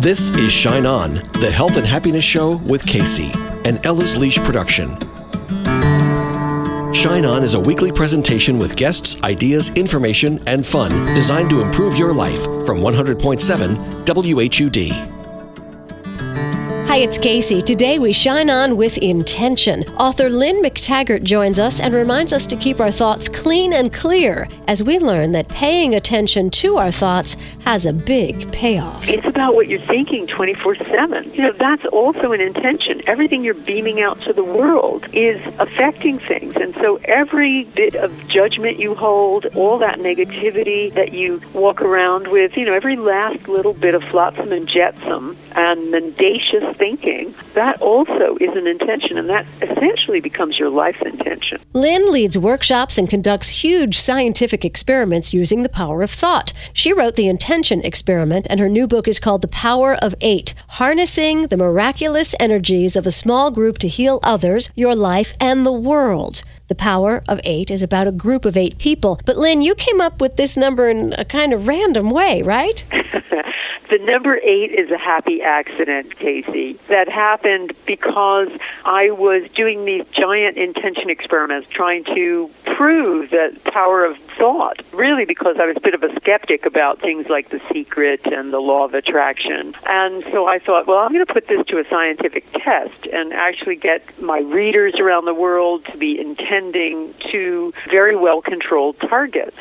This is Shine On, the health and happiness show with Kacey, an Ella's Leash production. Shine On is a weekly presentation with guests, ideas, information, and fun designed to improve your life from 100.7 WHUD. Hi, it's Kacey. Today we shine on with intention. Author Lynne McTaggart joins us and reminds us to keep our thoughts clean and clear as we learn that paying attention to our thoughts has a big payoff. It's about what you're thinking 24 7. You know, that's also an intention. Everything you're beaming out to the world is affecting things. And so every bit of judgment you hold, all that negativity that you walk around with, you know, every last little bit of flotsam and jetsam and mendacious thinking, that also is an intention, and that essentially becomes your life's intention. Lynne leads workshops and conducts huge scientific experiments using the power of thought. She wrote the Intention Experiment, and her new book is called The Power of Eight Harnessing the Miraculous Energies of a Small Group to Heal Others, Your Life, and the World. The Power of Eight is about a group of eight people. But Lynne, you came up with this number in a kind of random way, right? the number eight is a happy accident, Kacey, that happened because I was doing these giant intention experiments trying to prove the power of thought, really because I was a bit of a skeptic about things like The Secret and the law of attraction. And so I thought, well, I'm going to put this to a scientific test and actually get my readers around the world to be intending to very well controlled targets.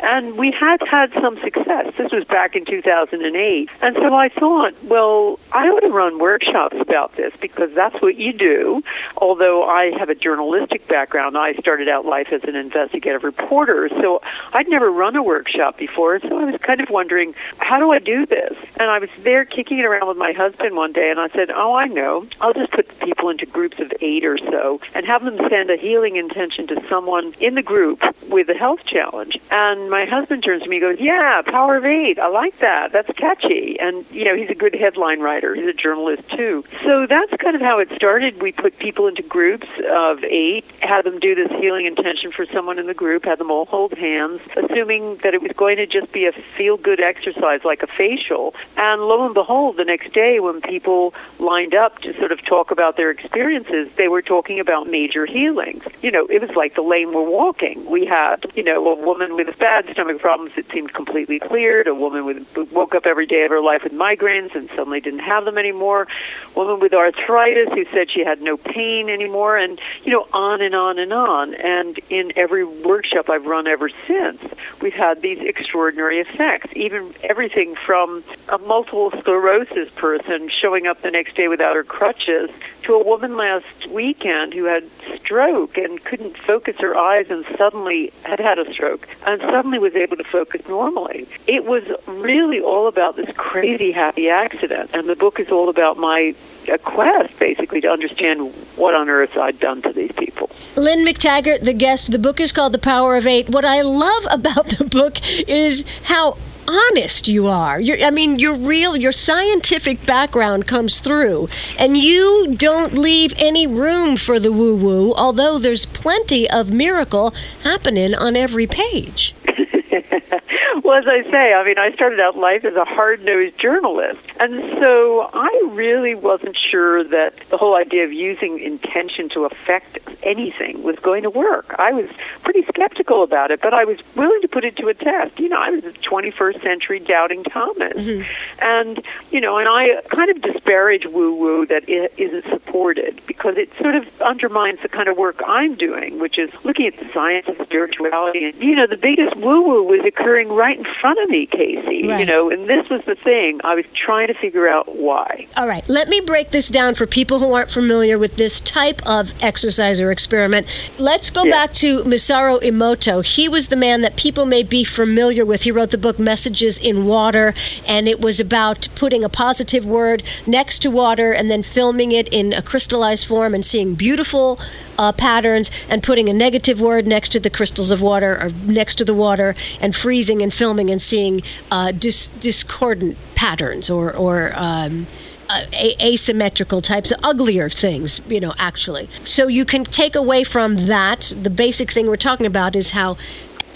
And we had had some success. This was back in 2008. And so I thought, well, I ought to run workshops about this because that's what you do. Although I have a journalistic background, I started out life as an investigative reporter, so I'd never run a workshop before. So I was kind of wondering, how do I do this? And I was there kicking it around with my husband one day, and I said, oh, I know. I'll just put people into groups of eight or so and have them send a healing intention to someone in the group with a health challenge. And my husband turns to me and goes, yeah, power of eight. I like that. That's catchy and you know he's a good headline writer. He's a journalist too. So that's kind of how it started. We put people into groups of eight, had them do this healing intention for someone in the group, had them all hold hands, assuming that it was going to just be a feel-good exercise like a facial. And lo and behold, the next day when people lined up to sort of talk about their experiences, they were talking about major healings. You know, it was like the lane we're walking. We had, you know, a woman with bad stomach problems that seemed completely cleared, a woman with woke up every day of her life with migraines and suddenly didn't have them anymore. a Woman with arthritis who said she had no pain anymore, and you know, on and on and on. And in every workshop I've run ever since, we've had these extraordinary effects. Even everything from a multiple sclerosis person showing up the next day without her crutches to a woman last weekend who had stroke and couldn't focus her eyes and suddenly had had a stroke and suddenly was able to focus normally. It was really all about this crazy happy accident. And the book is all about my quest, basically, to understand what on earth I'd done to these people. Lynne McTaggart, the guest. The book is called The Power of Eight. What I love about the book is how honest you are. You're, I mean, your real, your scientific background comes through, and you don't leave any room for the woo woo, although there's plenty of miracle happening on every page. well, as I say, I mean, I started out life as a hard nosed journalist. And so I really wasn't sure that the whole idea of using intention to affect anything was going to work. I was pretty skeptical about it, but I was willing to put it to a test. You know, I was a 21st century doubting Thomas. Mm-hmm. And, you know, and I kind of disparage woo woo that it isn't supported because it sort of undermines the kind of work I'm doing, which is looking at the science of spirituality. And, you know, the biggest woo woo was occurring right in front of me, Kacey. Right. You know, and this was the thing. I was trying to figure out why. All right, let me break this down for people who aren't familiar with this type of exercise or experiment. Let's go yeah. back to Masaru Emoto. He was the man that people may be familiar with. He wrote the book Messages in Water, and it was about putting a positive word next to water and then filming it in a crystallized form and seeing beautiful uh, patterns and putting a negative word next to the crystals of water or next to the water and freezing and filming and seeing uh, dis- discordant patterns or, or um, uh, asymmetrical types of uglier things, you know, actually. So you can take away from that, the basic thing we're talking about is how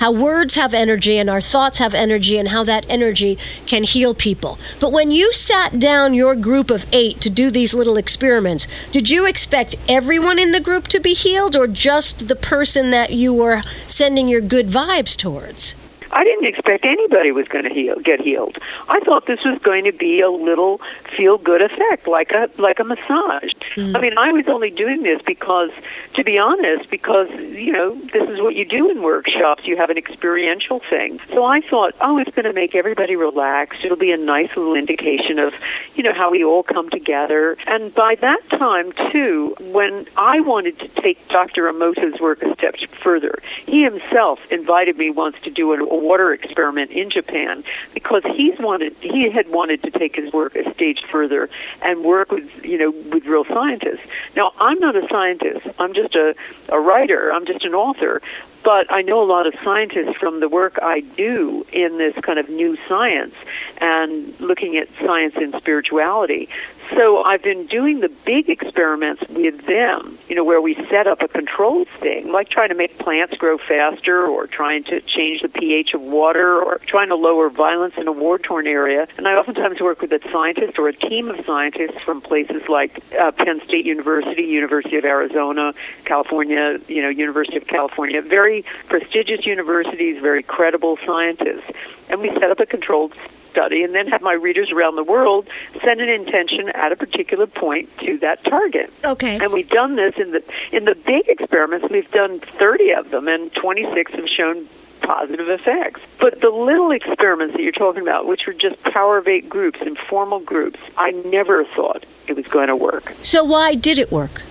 how words have energy and our thoughts have energy and how that energy can heal people. But when you sat down your group of eight to do these little experiments, did you expect everyone in the group to be healed or just the person that you were sending your good vibes towards? I didn't expect anybody was going to heal, get healed. I thought this was going to be a little feel good effect, like a like a massage. Mm. I mean, I was only doing this because, to be honest, because you know this is what you do in workshops. You have an experiential thing. So I thought, oh, it's going to make everybody relaxed. It'll be a nice little indication of, you know, how we all come together. And by that time, too, when I wanted to take Dr. Emoto's work a step further, he himself invited me once to do a water experiment in Japan because he's wanted he had wanted to take his work a stage further and work with you know with real scientists. Now I'm not a scientist. I'm just a, a writer. I'm just an author. But I know a lot of scientists from the work I do in this kind of new science and looking at science and spirituality. So I've been doing the big experiments with them, you know, where we set up a controlled thing, like trying to make plants grow faster or trying to change the pH of water or trying to lower violence in a war-torn area. And I oftentimes work with a scientist or a team of scientists from places like uh, Penn State University, University of Arizona, California, you know, University of California, very prestigious universities, very credible scientists. And we set up a controlled study and then have my readers around the world send an intention at a particular point to that target. Okay. And we've done this in the in the big experiments. We've done 30 of them, and 26 have shown positive effects. But the little experiments that you're talking about, which were just power of eight groups, informal groups, I never thought it was going to work. So why did it work?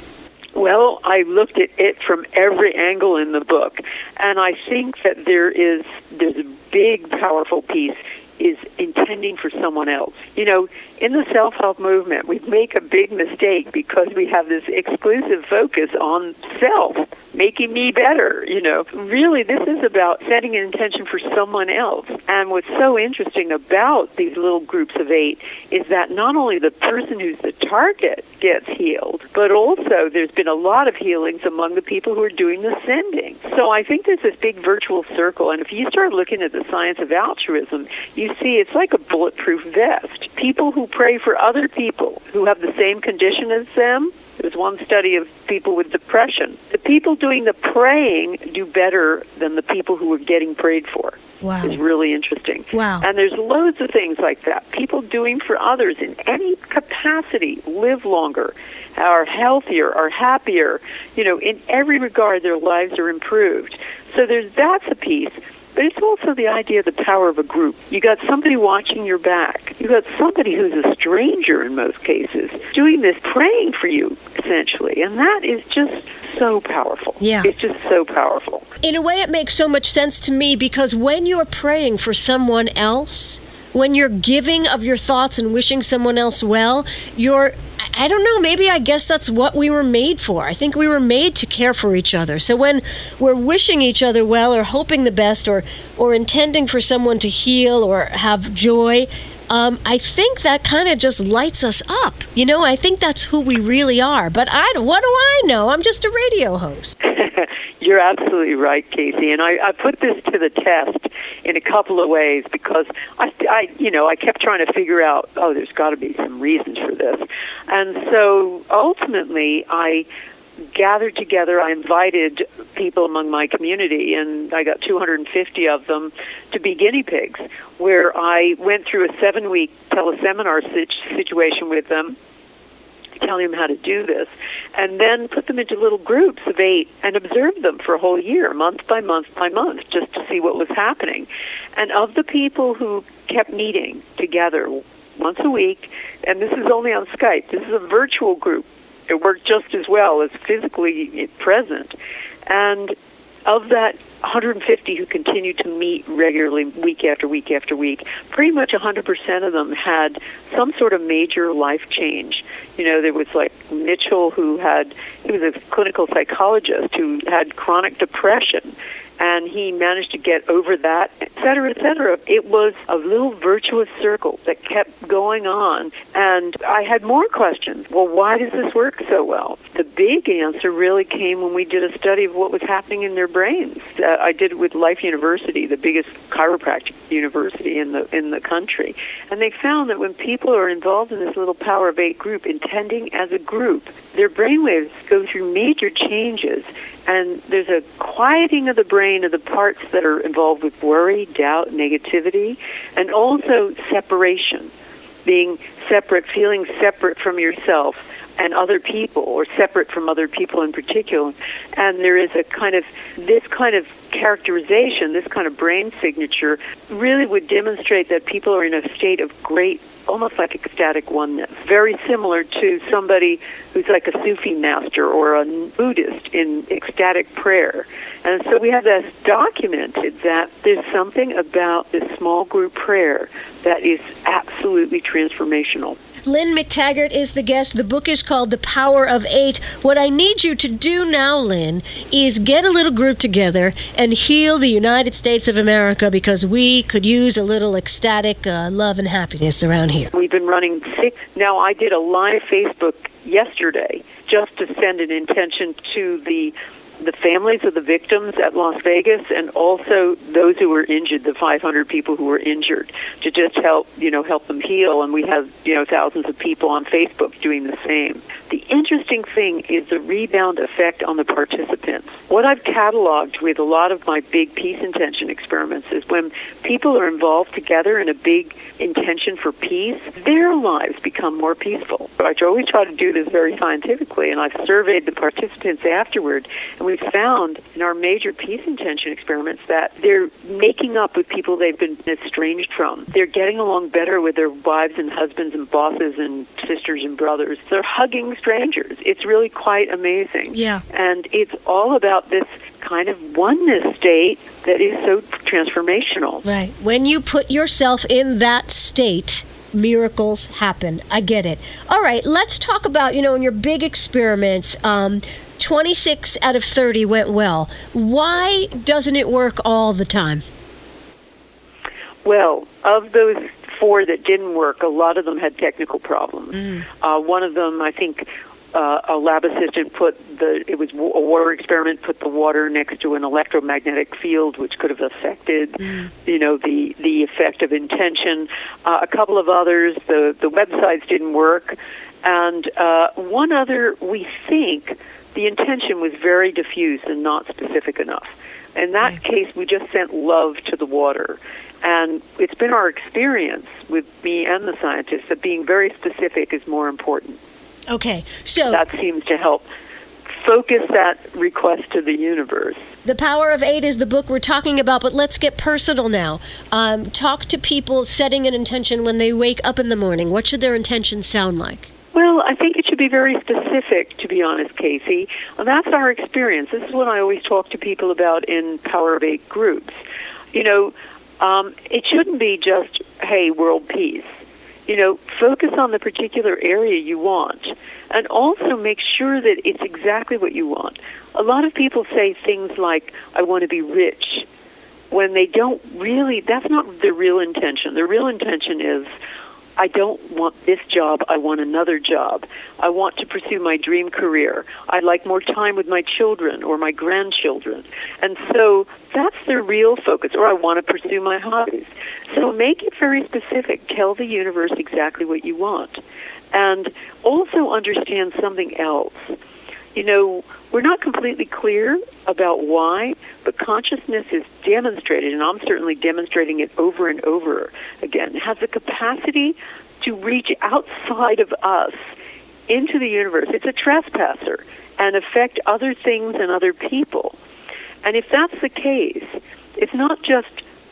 Well, I looked at it from every angle in the book, and I think that there is there's a big, powerful piece is intending for someone else. You know, in the self help movement, we make a big mistake because we have this exclusive focus on self, making me better. You know, really, this is about setting an intention for someone else. And what's so interesting about these little groups of eight is that not only the person who's the target gets healed, but also there's been a lot of healings among the people who are doing the sending. So I think there's this big virtual circle. And if you start looking at the science of altruism, you see it's like a bulletproof vest. People who pray for other people who have the same condition as them. There's one study of people with depression. The people doing the praying do better than the people who are getting prayed for. Wow. Is really interesting. Wow. And there's loads of things like that. People doing for others in any capacity live longer, are healthier, are happier. You know, in every regard, their lives are improved. So there's that's a piece. But it's also the idea of the power of a group. You got somebody watching your back. You got somebody who's a stranger in most cases doing this, praying for you essentially, and that is just so powerful. Yeah, it's just so powerful. In a way, it makes so much sense to me because when you're praying for someone else when you're giving of your thoughts and wishing someone else well, you're I don't know, maybe I guess that's what we were made for. I think we were made to care for each other. So when we're wishing each other well or hoping the best or or intending for someone to heal or have joy, um, I think that kind of just lights us up. You know, I think that's who we really are. But I, what do I know? I'm just a radio host. You're absolutely right, Kacey. And I, I put this to the test in a couple of ways because I, I, you know, I kept trying to figure out, oh, there's got to be some reasons for this. And so ultimately, I gathered together. I invited people among my community, and I got 250 of them to be guinea pigs, where I went through a seven week teleseminar situation with them. Telling them how to do this, and then put them into little groups of eight and observe them for a whole year, month by month by month, just to see what was happening. And of the people who kept meeting together once a week, and this is only on Skype, this is a virtual group it worked just as well as physically present. And of that 150 who continued to meet regularly week after week after week, pretty much 100% of them had some sort of major life change. You know, there was like Mitchell who had, he was a clinical psychologist who had chronic depression and he managed to get over that, et cetera, et cetera. It was a little virtuous circle that kept going on. And I had more questions. Well, why does this work so well? The big answer really came when we did a study of what was happening in their brains. Uh, I did it with Life University, the biggest chiropractic university in the in the country, and they found that when people are involved in this little Power of Eight group, intending as a group, their brainwaves go through major changes and there's a quieting of the brain of the parts that are involved with worry, doubt, negativity, and also separation, being separate, feeling separate from yourself and other people, or separate from other people in particular. And there is a kind of, this kind of characterization, this kind of brain signature, really would demonstrate that people are in a state of great almost like ecstatic oneness, very similar to somebody who's like a Sufi master or a Buddhist in ecstatic prayer. And so we have this documented that there's something about this small group prayer that is absolutely transformational. Lynne McTaggart is the guest. The book is called The Power of Eight. What I need you to do now, Lynne, is get a little group together and heal the United States of America because we could use a little ecstatic uh, love and happiness around here. We've been running six. Now, I did a live Facebook yesterday just to send an intention to the the families of the victims at Las Vegas and also those who were injured, the 500 people who were injured, to just help, you know, help them heal. And we have, you know, thousands of people on Facebook doing the same. The interesting thing is the rebound effect on the participants. What I've cataloged with a lot of my big peace intention experiments is when people are involved together in a big intention for peace, their lives become more peaceful. I always try to do this very scientifically, and I've surveyed the participants afterward, and we we've found in our major peace intention experiments that they're making up with people they've been estranged from. They're getting along better with their wives and husbands and bosses and sisters and brothers. They're hugging strangers. It's really quite amazing. Yeah. And it's all about this kind of oneness state that is so transformational. Right. When you put yourself in that state, miracles happen. I get it. All right, let's talk about, you know, in your big experiments, um, 26 out of 30 went well. Why doesn't it work all the time? Well, of those four that didn't work, a lot of them had technical problems. Mm. Uh, one of them, I think, uh, a lab assistant put the it was a water experiment put the water next to an electromagnetic field which could have affected mm. you know the the effect of intention uh, a couple of others the the websites didn't work and uh, one other we think the intention was very diffuse and not specific enough. In that right. case, we just sent love to the water. And it's been our experience with me and the scientists that being very specific is more important. Okay, so that seems to help focus that request to the universe. The Power of Eight is the book we're talking about, but let's get personal now. Um, talk to people setting an intention when they wake up in the morning. What should their intention sound like? I think it should be very specific, to be honest, Kacey. And that's our experience. This is what I always talk to people about in Power of Eight groups. You know, um, it shouldn't be just, hey, world peace. You know, focus on the particular area you want. And also make sure that it's exactly what you want. A lot of people say things like, I want to be rich, when they don't really, that's not the real intention. The real intention is, I don't want this job. I want another job. I want to pursue my dream career. I'd like more time with my children or my grandchildren. And so that's the real focus. Or I want to pursue my hobbies. So make it very specific. Tell the universe exactly what you want. And also understand something else you know, we're not completely clear about why, but consciousness is demonstrated, and I'm certainly demonstrating it over and over again, has the capacity to reach outside of us into the universe. It's a trespasser and affect other things and other people. And if that's the case, it's not just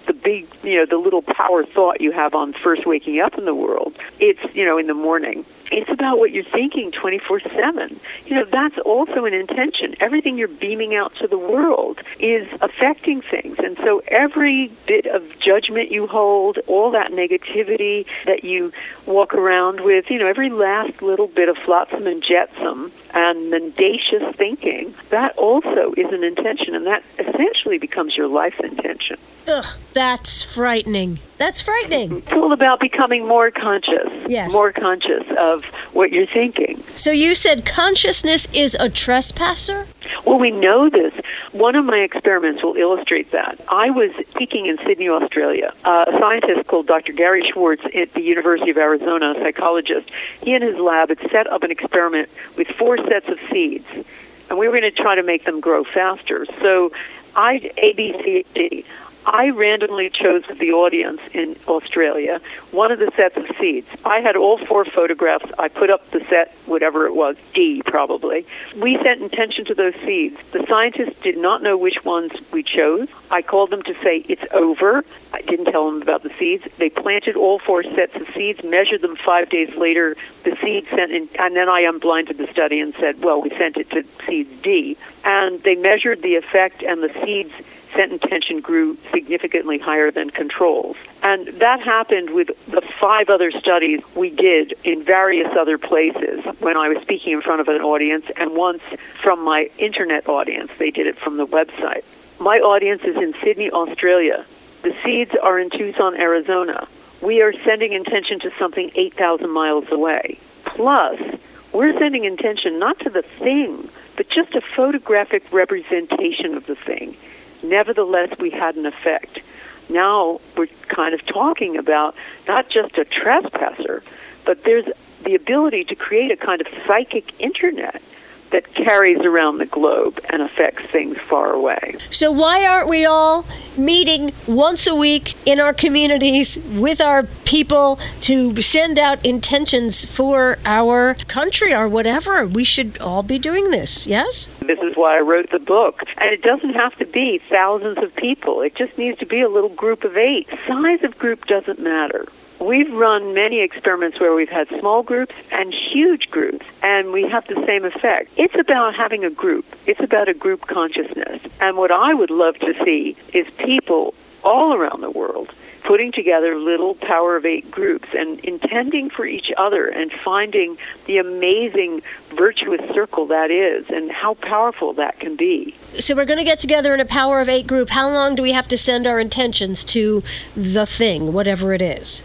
the big, you know, the little power thought you have on first waking up in the world. It's, you know, in the morning. It's about what you're thinking 24/7. You know, that's also an intention. Everything you're beaming out to the world is affecting things. And so every bit of judgment you hold, all that negativity that you walk around with, you know, every last little bit of flotsam and jetsam and mendacious thinking, that also is an intention, and that essentially becomes your life's intention. Ugh, that's frightening. That's frightening. It's all about becoming more conscious. Yes. More conscious of what you're thinking. So you said consciousness is a trespasser? Well, we know this. One of my experiments will illustrate that. I was speaking in Sydney, Australia. Uh, a scientist called Dr. Gary Schwartz at the University of Arizona, a psychologist, he and his lab had set up an experiment with four sets of seeds. And we were going to try to make them grow faster. So I, A, B, C, D. I randomly chose the audience in Australia one of the sets of seeds. I had all four photographs. I put up the set, whatever it was, D probably. We sent intention to those seeds. The scientists did not know which ones we chose. I called them to say, it's over. I didn't tell them about the seeds. They planted all four sets of seeds, measured them five days later. The seeds sent in, and then I unblinded the study and said, well, we sent it to seed D. And they measured the effect, and the seeds sent intention grew significantly higher than controls. And that happened with the five other studies we did in various other places when I was speaking in front of an audience, and once from my internet audience. They did it from the website. My audience is in Sydney, Australia. The seeds are in Tucson, Arizona. We are sending intention to something 8,000 miles away. Plus, we're sending intention not to the thing, but just a photographic representation of the thing nevertheless we had an effect. Now we're kind of talking about not just a trespasser, but there's the ability to create a kind of psychic internet that carries around the globe and affects things far away. So, why aren't we all meeting once a week in our communities with our people to send out intentions for our country or whatever? We should all be doing this, yes? This is why I wrote the book. And it doesn't have to be thousands of people, it just needs to be a little group of eight. Size of group doesn't matter. We've run many experiments where we've had small groups and huge groups, and we have the same effect. It's about having a group, it's about a group consciousness. And what I would love to see is people all around the world putting together little power of eight groups and intending for each other and finding the amazing virtuous circle that is and how powerful that can be. So we're going to get together in a power of eight group. How long do we have to send our intentions to the thing, whatever it is?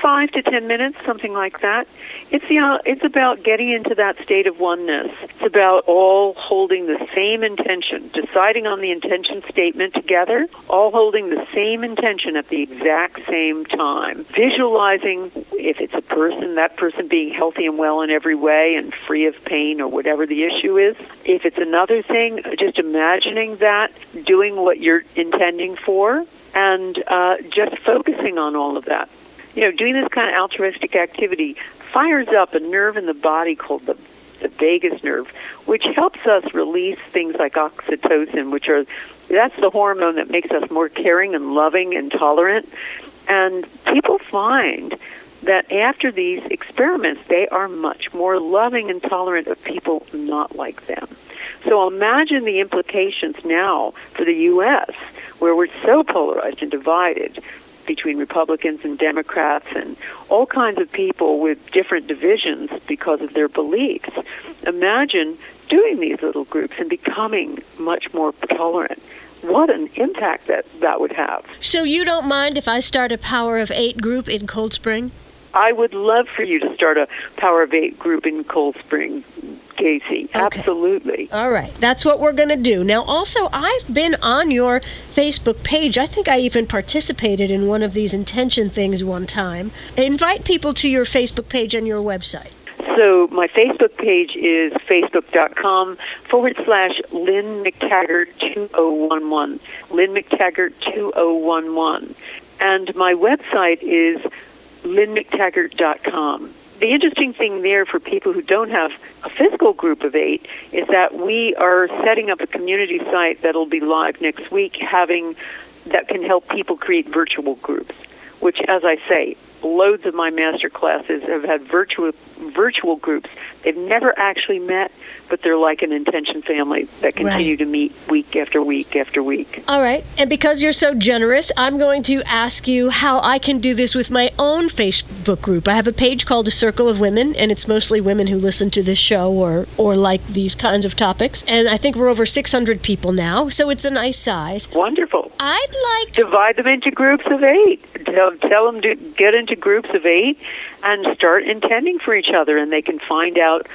Five to ten minutes, something like that. It's you know, it's about getting into that state of oneness. It's about all holding the same intention, deciding on the intention statement together, all holding the same intention at the exact same time. Visualizing if it's a person, that person being healthy and well in every way and free of pain or whatever the issue is. If it's another thing, just imagining that, doing what you're intending for, and uh, just focusing on all of that you know, doing this kind of altruistic activity fires up a nerve in the body called the the vagus nerve, which helps us release things like oxytocin, which are that's the hormone that makes us more caring and loving and tolerant. And people find that after these experiments, they are much more loving and tolerant of people not like them. So imagine the implications now for the U.S., where we're so polarized and divided between Republicans and Democrats and all kinds of people with different divisions because of their beliefs. Imagine doing these little groups and becoming much more tolerant. What an impact that that would have. So you don't mind if I start a Power of Eight group in Cold Spring? I would love for you to start a Power of Eight group in Cold Spring, Kacey. Okay. Absolutely. All right. That's what we're going to do. Now, also, I've been on your Facebook page. I think I even participated in one of these intention things one time. Invite people to your Facebook page and your website. So my Facebook page is facebook.com forward slash Lynne McTaggart 2011. Lynne McTaggart 2011. And my website is lynnemctaggart.com. The interesting thing there for people who don't have a physical group of eight is that we are setting up a community site that'll be live next week, having that can help people create virtual groups. Which, as I say, loads of my master classes have had virtual virtual groups. They've never actually met, but they're like an intention family that continue Right. to meet week after week after week. All right. And because you're so generous, I'm going to ask you how I can do this with my own Facebook group. I have a page called A Circle of Women, and it's mostly women who listen to this show or, or like these kinds of topics. And I think we're over 600 people now, so it's a nice size. Wonderful. I'd like Divide them into groups of eight. Tell, tell them to get into groups of eight and start intending for each other, and they can find out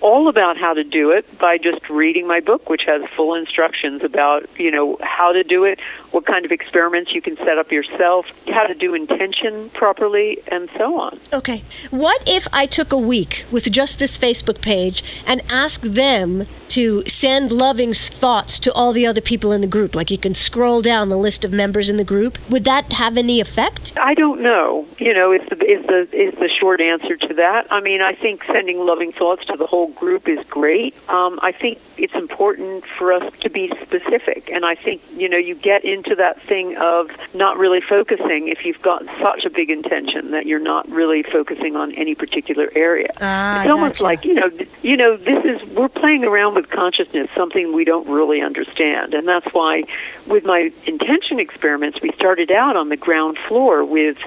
all about how to do it by just reading my book, which has full instructions about you know how to do it, what kind of experiments you can set up yourself, how to do intention properly, and so on. Okay. What if I took a week with just this Facebook page and asked them to send loving thoughts to all the other people in the group? Like you can scroll down the list of members in the group. Would that have any effect? I don't know. You know, is the is the is the short answer to that. I mean, I think sending loving thoughts to the whole group is great. Um, I think it's important for us to be specific, and I think you know you get into that thing of not really focusing if you've got such a big intention that you're not really focusing on any particular area. Ah, it's almost gotcha. like you know, you know, this is we're playing around with consciousness, something we don't really understand, and that's why with my intention experiments, we started out on the ground floor with,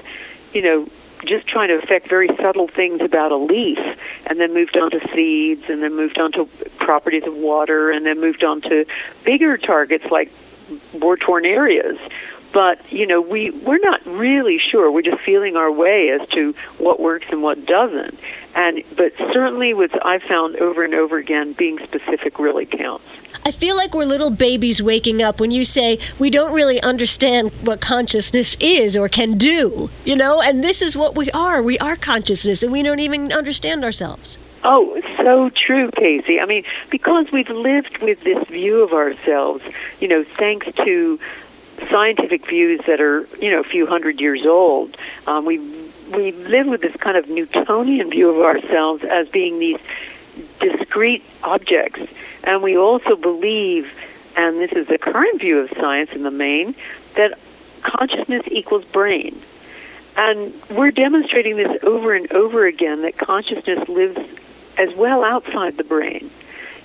you know, just trying to affect very subtle things about a leaf, and then moved on to seeds, and then moved on to properties of water, and then moved on to bigger targets like war torn areas. But you know, we we're not really sure. We're just feeling our way as to what works and what doesn't. And but certainly, with I've found over and over again, being specific really counts. I feel like we're little babies waking up when you say we don't really understand what consciousness is or can do, you know? And this is what we are. We are consciousness and we don't even understand ourselves. Oh, so true, Kacey. I mean, because we've lived with this view of ourselves, you know, thanks to scientific views that are, you know, a few hundred years old, um, we we live with this kind of Newtonian view of ourselves as being these discrete objects, and we also believe, and this is the current view of science in the main, that consciousness equals brain. And we're demonstrating this over and over again that consciousness lives as well outside the brain.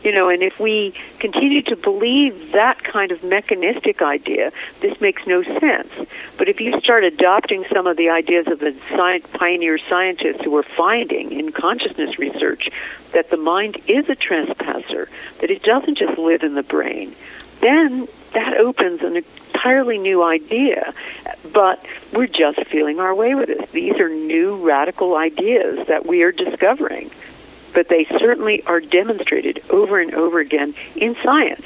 You know, and if we continue to believe that kind of mechanistic idea, this makes no sense. But if you start adopting some of the ideas of the science, pioneer scientists who are finding in consciousness research that the mind is a trespasser, that it doesn't just live in the brain, then that opens an entirely new idea. But we're just feeling our way with it. These are new radical ideas that we are discovering but they certainly are demonstrated over and over again in science.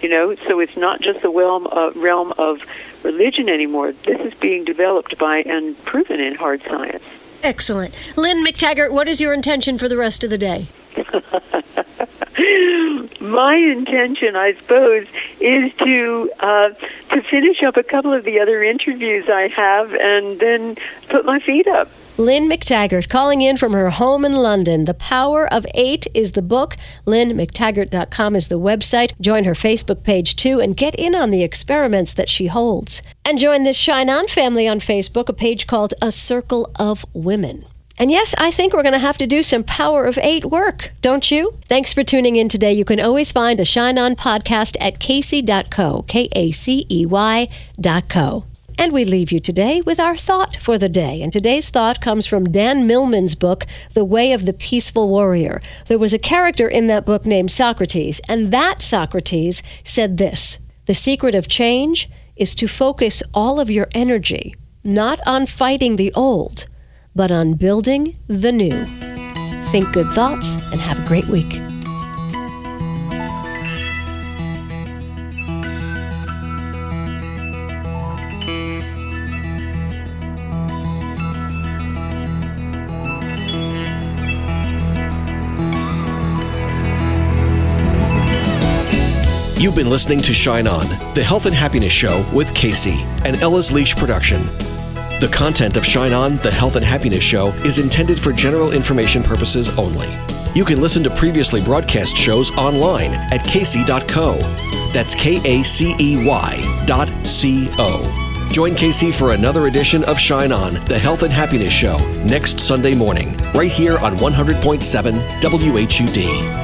You know, so it's not just the realm of, realm of religion anymore. This is being developed by and proven in hard science. Excellent. Lynne McTaggart, what is your intention for the rest of the day? My intention, I suppose, is to uh, to finish up a couple of the other interviews I have, and then put my feet up. Lynne McTaggart calling in from her home in London. The Power of Eight is the book. LynneMcTaggart.com is the website. Join her Facebook page too and get in on the experiments that she holds. And join this Shine On family on Facebook, a page called A Circle of Women. And yes, I think we're going to have to do some Power of Eight work, don't you? Thanks for tuning in today. You can always find a Shine On podcast at kacey.co, K A C E Y dot co. And we leave you today with our thought for the day. And today's thought comes from Dan Millman's book, The Way of the Peaceful Warrior. There was a character in that book named Socrates, and that Socrates said this The secret of change is to focus all of your energy not on fighting the old, but on building the new. Think good thoughts and have a great week. You've been listening to Shine On, the health and happiness show with Kacey, an Ella's Leash production. The content of Shine On, the health and happiness show is intended for general information purposes only. You can listen to previously broadcast shows online at kacey.co. That's K A C E Y dot C O. Join Kacey for another edition of Shine On, the Health and Happiness Show, next Sunday morning, right here on 100.7 WHUD.